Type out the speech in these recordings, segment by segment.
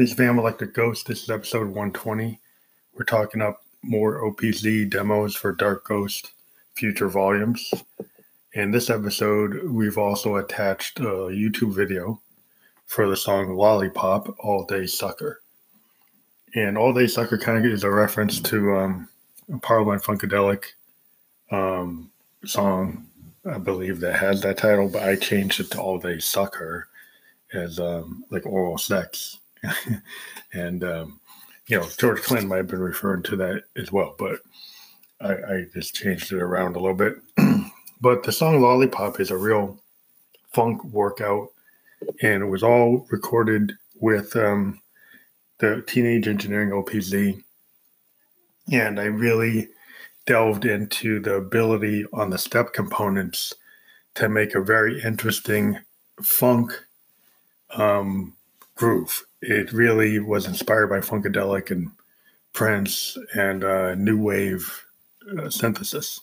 This is Phantom Electric Ghost. This is episode 120. We're talking up more OPZ demos for Dark Ghost future volumes. In this episode, we've also attached a YouTube video for the song Lollipop, All Day Sucker. And All Day Sucker kind of is a reference to um, a Parliament Funkadelic um, song, I believe, that has that title, but I changed it to All Day Sucker as um, like oral sex. and, um, you know, George Clinton might have been referring to that as well, but I, I just changed it around a little bit. but the song Lollipop is a real funk workout, and it was all recorded with um, the Teenage Engineering OPZ. And I really delved into the ability on the step components to make a very interesting funk um, groove. It really was inspired by Funkadelic and Prince and uh, New Wave uh, synthesis.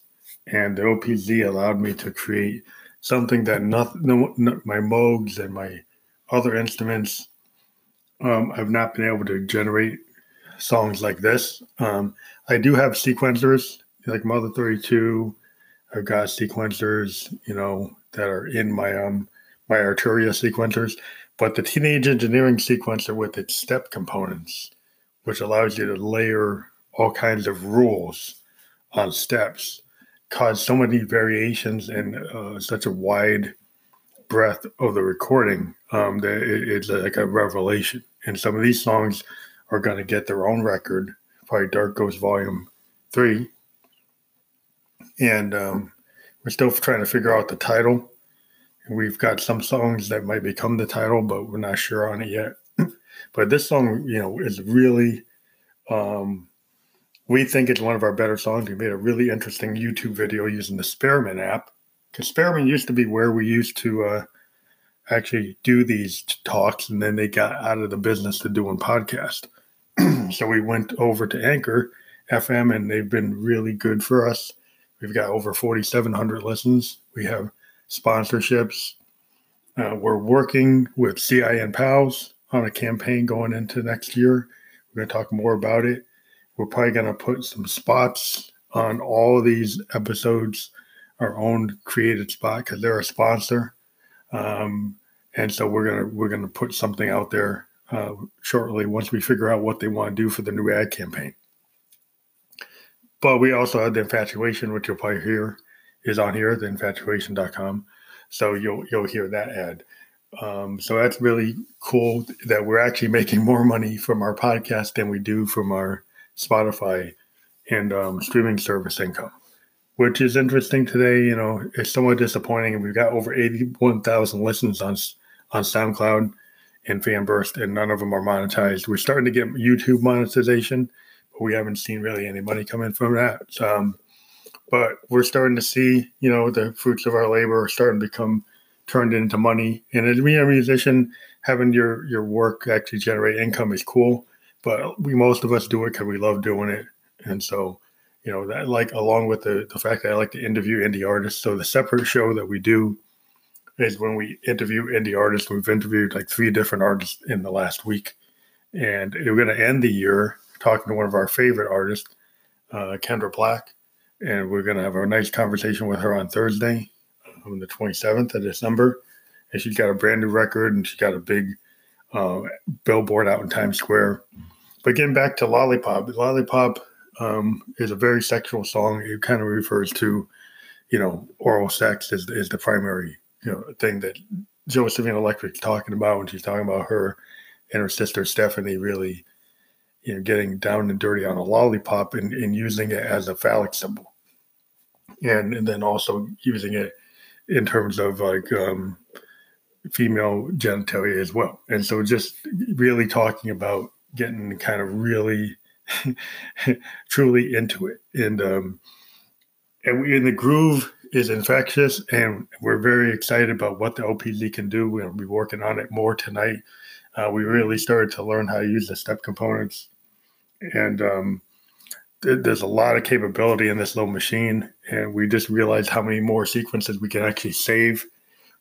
And the OPZ allowed me to create something that no, no, my Moogs and my other instruments um, I've not been able to generate songs like this. Um, I do have sequencers like Mother 32. I've got sequencers, you know, that are in my um my Arturia sequencers, but the Teenage Engineering sequencer with its step components, which allows you to layer all kinds of rules on steps, caused so many variations and uh, such a wide breadth of the recording um, that it, it's like a revelation. And some of these songs are going to get their own record, probably Dark Ghost Volume 3. And um, we're still trying to figure out the title. We've got some songs that might become the title, but we're not sure on it yet. but this song, you know, is really, um, we think it's one of our better songs. We made a really interesting YouTube video using the Spearman app. Because Spearman used to be where we used to uh, actually do these talks, and then they got out of the business of doing podcast. so we went over to Anchor FM, and they've been really good for us. We've got over 4,700 listens. We have sponsorships. Uh, we're working with CIN Pals on a campaign going into next year. We're going to talk more about it. We're probably going to put some spots on all these episodes, our own created spot because they're a sponsor, um, and so we're gonna we're gonna put something out there uh, shortly once we figure out what they want to do for the new ad campaign. But we also have the infatuation, which you'll probably hear is on here, theinfatuation.com. So you'll you'll hear that ad. Um, so that's really cool that we're actually making more money from our podcast than we do from our Spotify and um, streaming service income, which is interesting today. You know, it's somewhat disappointing. We've got over eighty-one thousand listens on on SoundCloud and Fanburst, and none of them are monetized. We're starting to get YouTube monetization, but we haven't seen really any money coming from that. Um, but we're starting to see, you know, the fruits of our labor are starting to become turned into money. And as being a musician, having your your work actually generate income is cool. But we most of us do it because we love doing it, and so you know that like along with the the fact that I like to interview indie artists. So the separate show that we do is when we interview indie artists. We've interviewed like three different artists in the last week, and we're going to end the year talking to one of our favorite artists, uh, Kendra Black and we're going to have a nice conversation with her on Thursday, on the 27th of December. And she's got a brand new record, and she's got a big uh, billboard out in Times Square. But getting back to Lollipop, Lollipop um, is a very sexual song. It kind of refers to, you know, oral sex is, is the primary, you know, thing that Josephine Electric's talking about when she's talking about her and her sister Stephanie really you know, getting down and dirty on a lollipop and, and using it as a phallic symbol. And, and then also using it in terms of like um, female genitalia as well. And so just really talking about getting kind of really truly into it. And um, and, we, and the groove is infectious, and we're very excited about what the OPZ can do. We'll be working on it more tonight. Uh, we really started to learn how to use the step components and um, th- there's a lot of capability in this little machine, and we just realized how many more sequences we can actually save.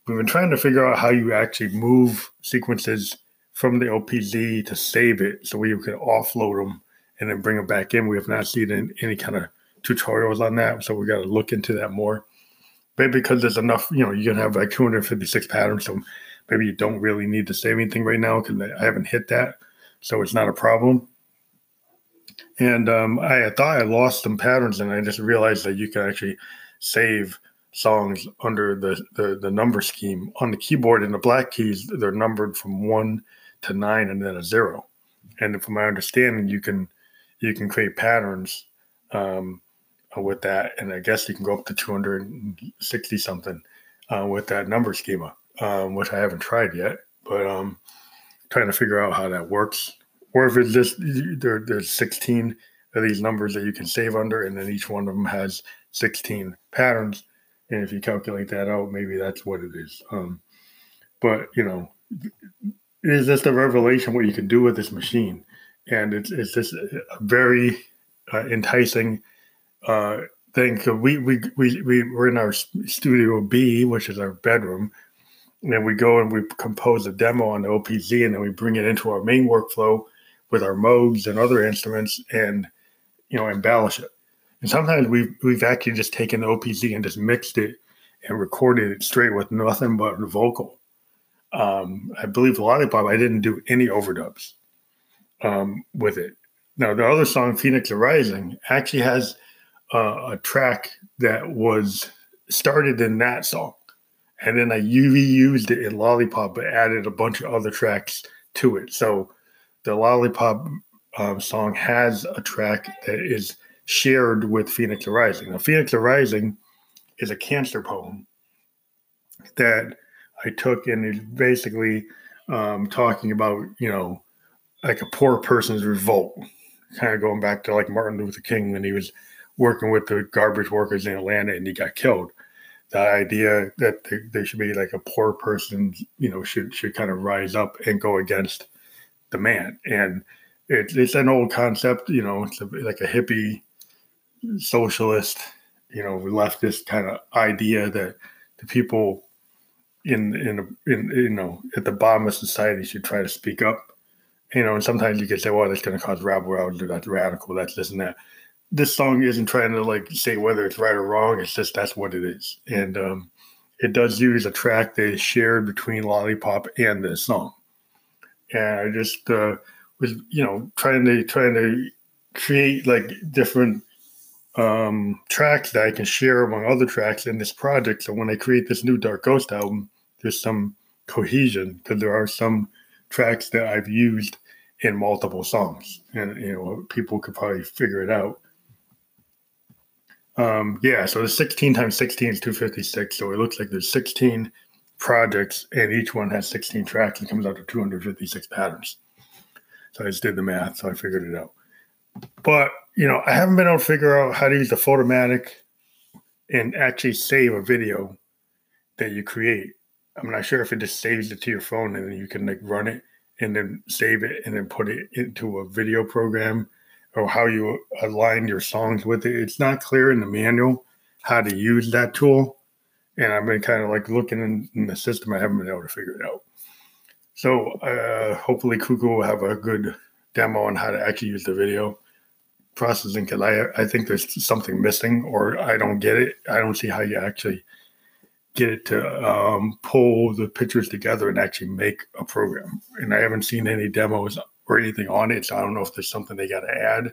We've been trying to figure out how you actually move sequences from the OPZ to save it so we can offload them and then bring them back in. We have not seen any, kind of tutorials on that, so we got to look into that more. Maybe because there's enough, you know, you can have like 256 patterns, so maybe you don't really need to save anything right now because I haven't hit that, so it's not a problem. And um, I, thought I lost some patterns, and I just realized that you can actually save songs under the, the, the number scheme. On the keyboard in the black keys they're numbered from one to nine and then a zero. And from my understanding you can you can create patterns um, with that. And i guess you can go up to 260 something uh, with that number schema um, which i haven't tried yet. But um trying to figure out how that works or if it's just there, there's 16 of these numbers that you can save under and then each one of them has 16 patterns and if you calculate that out, maybe that's what it is. Um, but you know, it is just a revelation what you can do with this machine, and it's it's just a very uh, enticing uh, thing. So we we we we we're in our studio B, which is our bedroom, and then we go and we compose a demo on the OPZ, and then we bring it into our main workflow with our Moogs and other instruments, and you know embellish it. And sometimes we've we've actually just taken the OPZ and just mixed it and recorded it straight with nothing but vocal. Um, I believe Lollipop, I didn't do any overdubs um, with it. Now the other song, Phoenix Arising, actually has a track that was started in that song, and then I UV used it in Lollipop, but added a bunch of other tracks to it. So the Lollipop um, song has a track that is shared with Phoenix Arising. Now, Phoenix Arising is a cancer poem that I took and is basically um, talking about, you know, like a poor person's revolt, kind of going back to like Martin Luther King when he was working with the garbage workers in Atlanta and he got killed. The idea that there should be like a poor person, you know, should should kind of rise up and go against the man. And it's it's an old concept, you know, it's a, like a hippie socialist, you know, leftist kind of idea that the people in in in you know at the bottom of society should try to speak up. You know, and sometimes you can say, "Well, that's going to cause rabble That's radical. That's this and that." This song isn't trying to like say whether it's right or wrong. It's just that's what it is, and um, it does use a track that is shared between Lollipop and this song. And I just uh, was, you know, trying to trying to create like different um, tracks that I can share among other tracks in this project. So when I create this new Dark Ghost album, there's some cohesion because there are some tracks that I've used in multiple songs, and you know people could probably figure it out. Um, yeah, so the 16 times 16 is 256. So it looks like there's 16 projects, and each one has 16 tracks, and comes out to 256 patterns. So I just did the math, so I figured it out. But you know, I haven't been able to figure out how to use the Photomatic and actually save a video that you create. I'm not sure if it just saves it to your phone and then you can like run it and then save it and then put it into a video program or how you align your songs with it. It's not clear in the manual how to use that tool. And I've been kind of like looking in, in the system. I haven't been able to figure it out. So uh, hopefully Cuckoo will have a good demo on how to actually use the video processing because I I think there's something missing or I don't get it. I don't see how you actually get it to um, pull the pictures together and actually make a program. And I haven't seen any demos or anything on it, so I don't know if there's something they got to add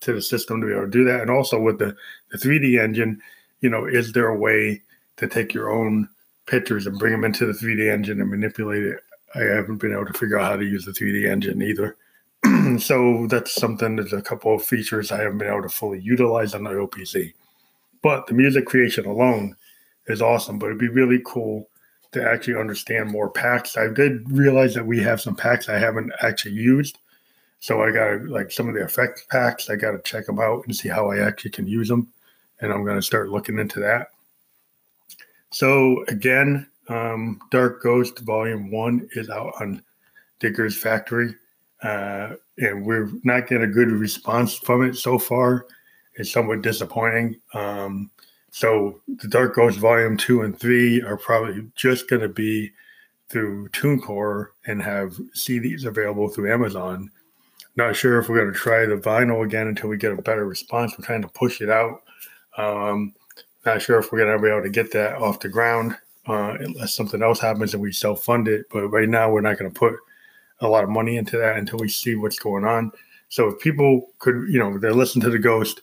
to the system to be able to do that. And also with the the 3D engine, you know, is there a way to take your own pictures and bring them into the 3D engine and manipulate it? I haven't been able to figure out how to use the 3D engine either. so that's something there's a couple of features I haven't been able to fully utilize on the OPZ. But the music creation alone is awesome. But it'd be really cool to actually understand more packs. I did realize that we have some packs I haven't actually used. So I got like some of the effect packs. I got to check them out and see how I actually can use them. And I'm going to start looking into that. So again, um, Dark Ghost Volume 1 is out on Digger's Factory uh, and we're not getting a good response from it so far. It's somewhat disappointing. Um, so the Dark Ghost Volume Two and Three are probably just going to be through TuneCore and have CDs available through Amazon. Not sure if we're going to try the vinyl again until we get a better response. We're trying to push it out. Um, not sure if we're going to be able to get that off the ground uh, unless something else happens and we self fund it. But right now, we're not going to put a lot of money into that until we see what's going on. So if people could, you know, they're listening to the Ghost,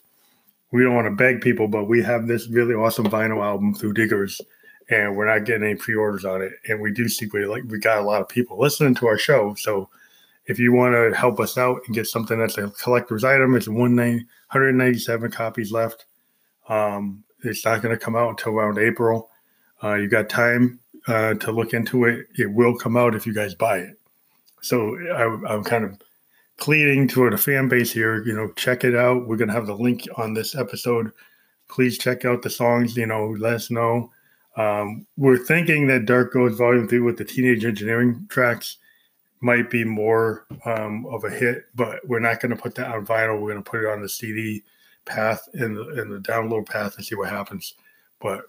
we don't want to beg people, but we have this really awesome vinyl album through Diggers, and we're not getting any pre-orders on it. And we do see we like we got a lot of people listening to our show. So if you want to help us out and get something that's a collector's item, it's 197 copies left. Um, it's not going to come out until around April. Uh, you got time uh, to look into it. It will come out if you guys buy it. So I, I'm kind of pleading to the fan base here. You know, check it out. We're gonna have the link on this episode. Please check out the songs. You know, let us know. Um, we're thinking that Dark Ghost Volume Three with the Teenage Engineering tracks might be more um, of a hit, but we're not going to put that on vinyl. We're going to put it on the CD path and the, and the download path and see what happens. But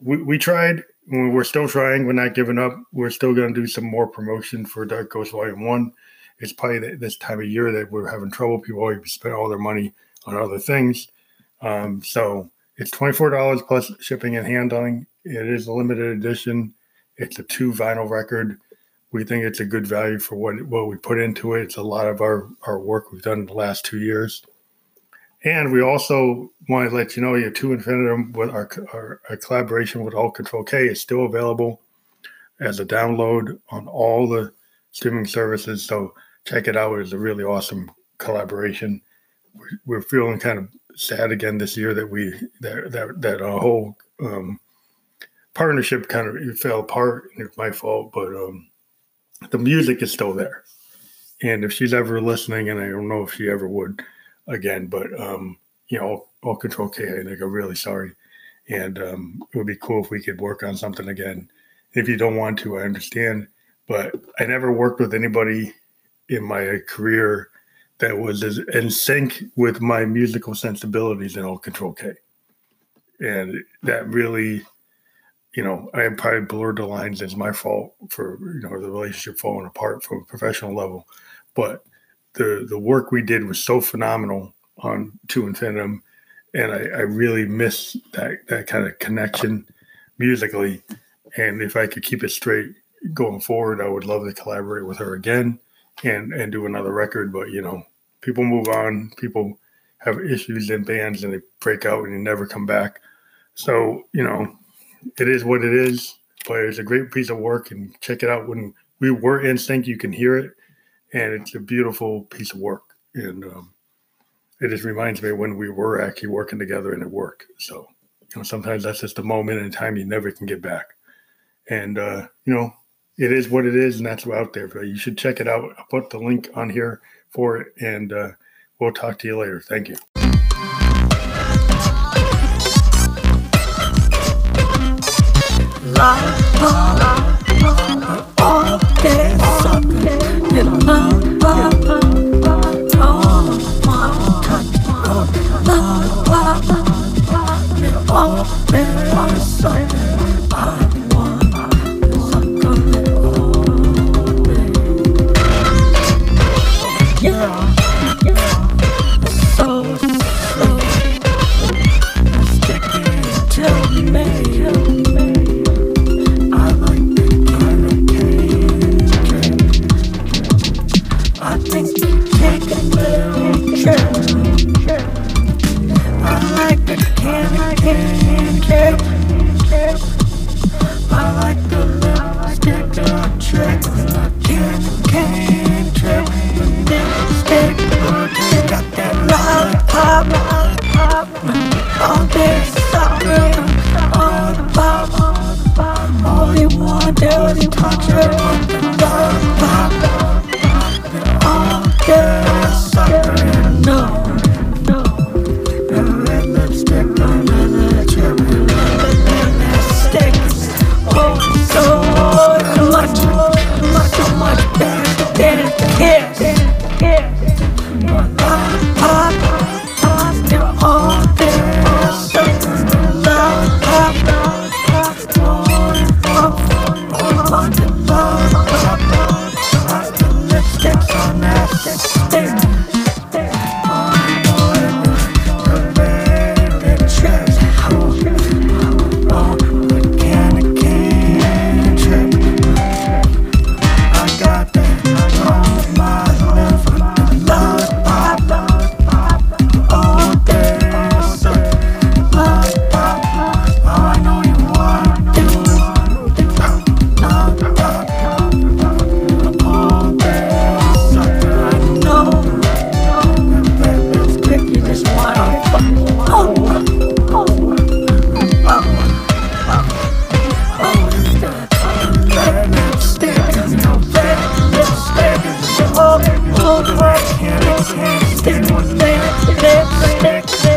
we, we tried. We're still trying. We're not giving up. We're still going to do some more promotion for Dark Ghost Volume 1. It's probably this time of year that we're having trouble. People spend all their money on other things. Um, so it's $24 plus shipping and handling. It is a limited edition. It's a two vinyl record. We think it's a good value for what, what we put into it. It's a lot of our, our work we've done in the last two years. And we also want to let you know your To Infinitum with our, our, our, collaboration with Alt Control K is still available as a download on all the streaming services. So check it out. It's a really awesome collaboration. We're, we're feeling kind of sad again this year that we that that that our whole um, partnership kind of fell apart. It's my fault, but um, the music is still there. And if she's ever listening, and I don't know if she ever would again, but um, you know, Alt Control K, I think I'm really sorry. And um, it would be cool if we could work on something again. If you don't want to, I understand. But I never worked with anybody in my career that was as in sync with my musical sensibilities in Alt Control K. And that really, you know, I probably blurred the lines. It's my fault for, you know, the relationship falling apart from a professional level. But the the work we did was so phenomenal on To Infinitum, and I, I really miss that that kind of connection musically. And if I could keep it straight going forward, I would love to collaborate with her again and and do another record. But you know, people move on. People have issues in bands and they break out and they never come back. So you know, it is what it is. But it's a great piece of work, and check it out when we were in sync. You can hear it and it's a beautiful piece of work. And um, it just reminds me when we were actually working together and it worked. So, you know, sometimes that's just a moment in time you never can get back. And, uh, you know, it is what it is, and that's out there. But you should check it out. I'll put the link on here for it, and uh, we'll talk to you later. Thank you. London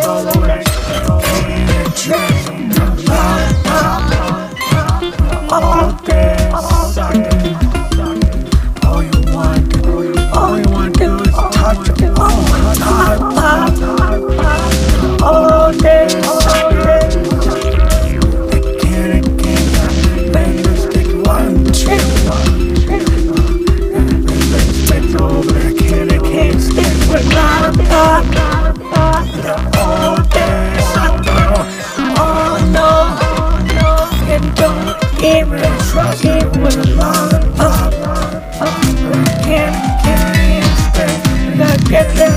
All I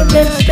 This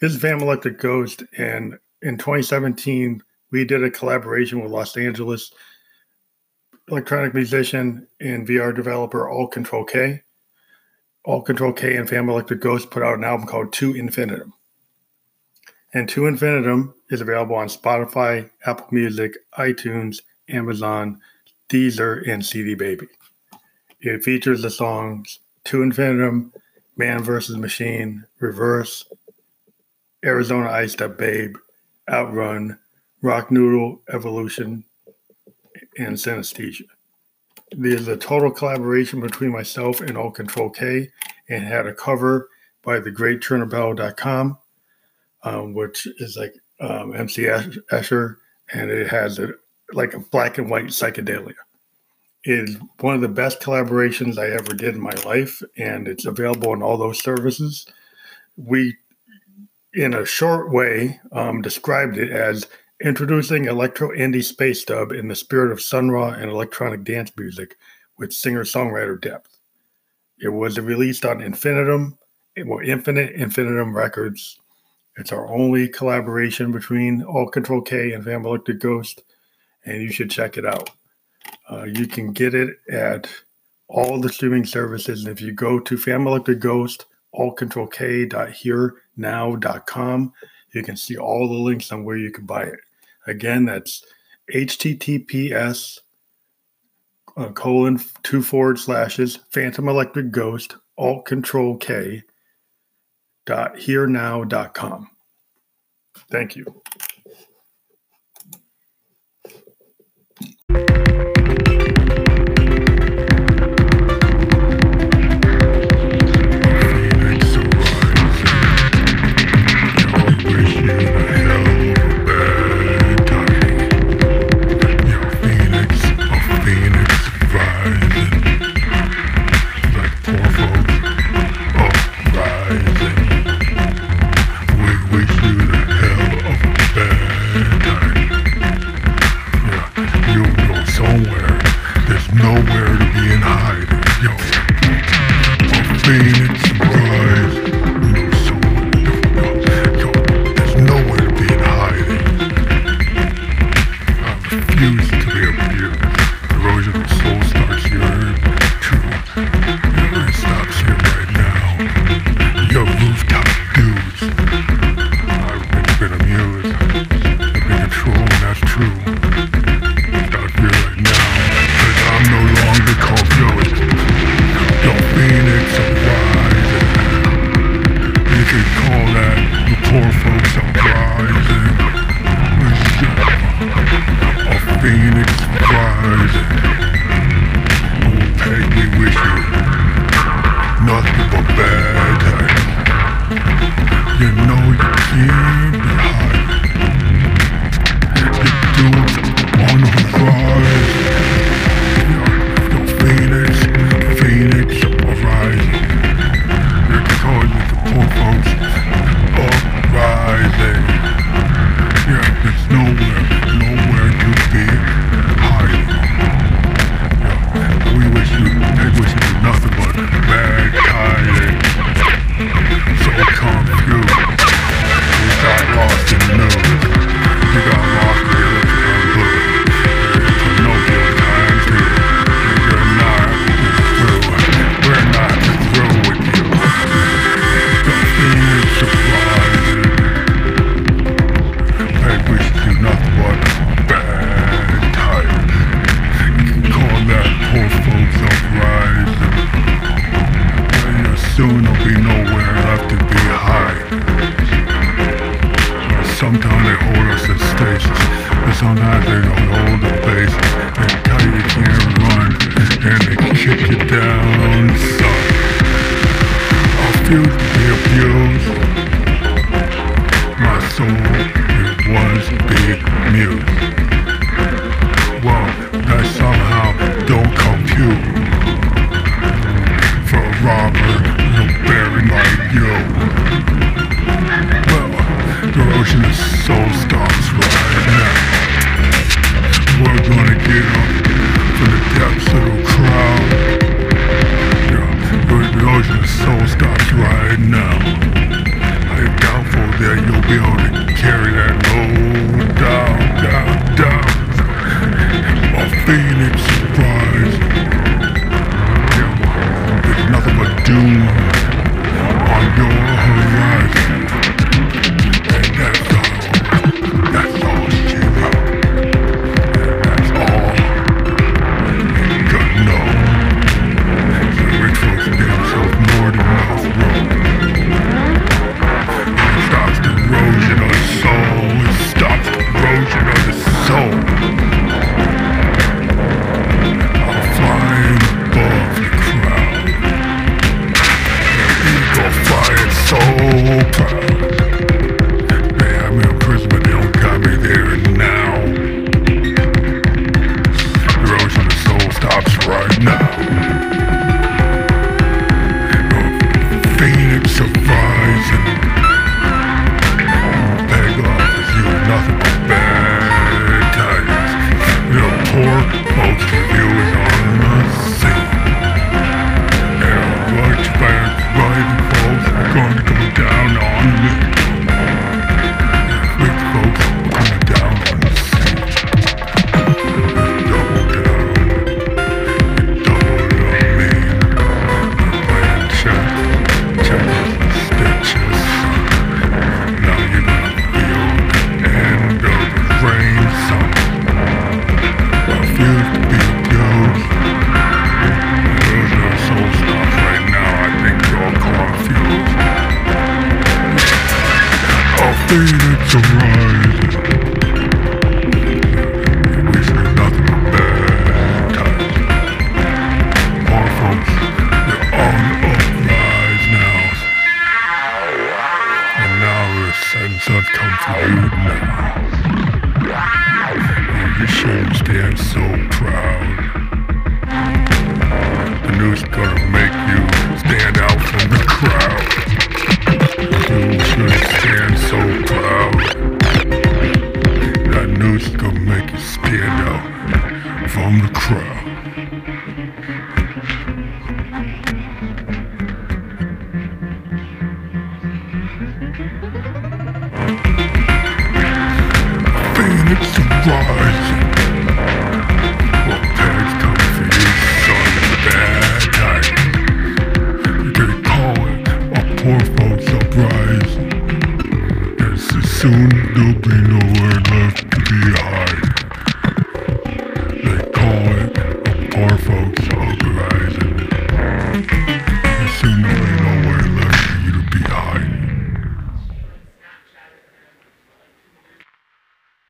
is Phantom Electric Ghost, and in 2017, we did a collaboration with Los Angeles electronic musician and VR developer Alt Control K. Alt Control K and Phantom Electric Ghost put out an album called To Infinitum. And To Infinitum is available on Spotify, Apple Music, iTunes, Amazon, Deezer, and CD Baby. It features the songs To Infinitum, Man vs. Machine, Reverse, Arizona Iced Up Babe, Outrun, Rock Noodle Evolution, and Synesthesia. There's a total collaboration between myself and Alt Control K and had a cover by the great TurnerBello.com, um, which is like um, MC Escher, and it has a, like a black and white psychedelia. It is one of the best collaborations I ever did in my life, and it's available on all those services. We in a short way, um, described it as introducing electro indie space dub in the spirit of Sun Ra and electronic dance music with singer songwriter depth. It was released on Infinitum, or Infinite Infinitum Records. It's our only collaboration between Alt Control K and Electric Ghost, and you should check it out. Uh, you can get it at all the streaming services. And if you go to Phantom Electric Ghost, altcontrolk.herenow.com. You can see all the links on where you can buy it. Again, that's https uh, colon two forward slashes Phantom Electric Ghost Alt Control K dot here now dot com. Thank you. pride. She's so scarred. Christmas.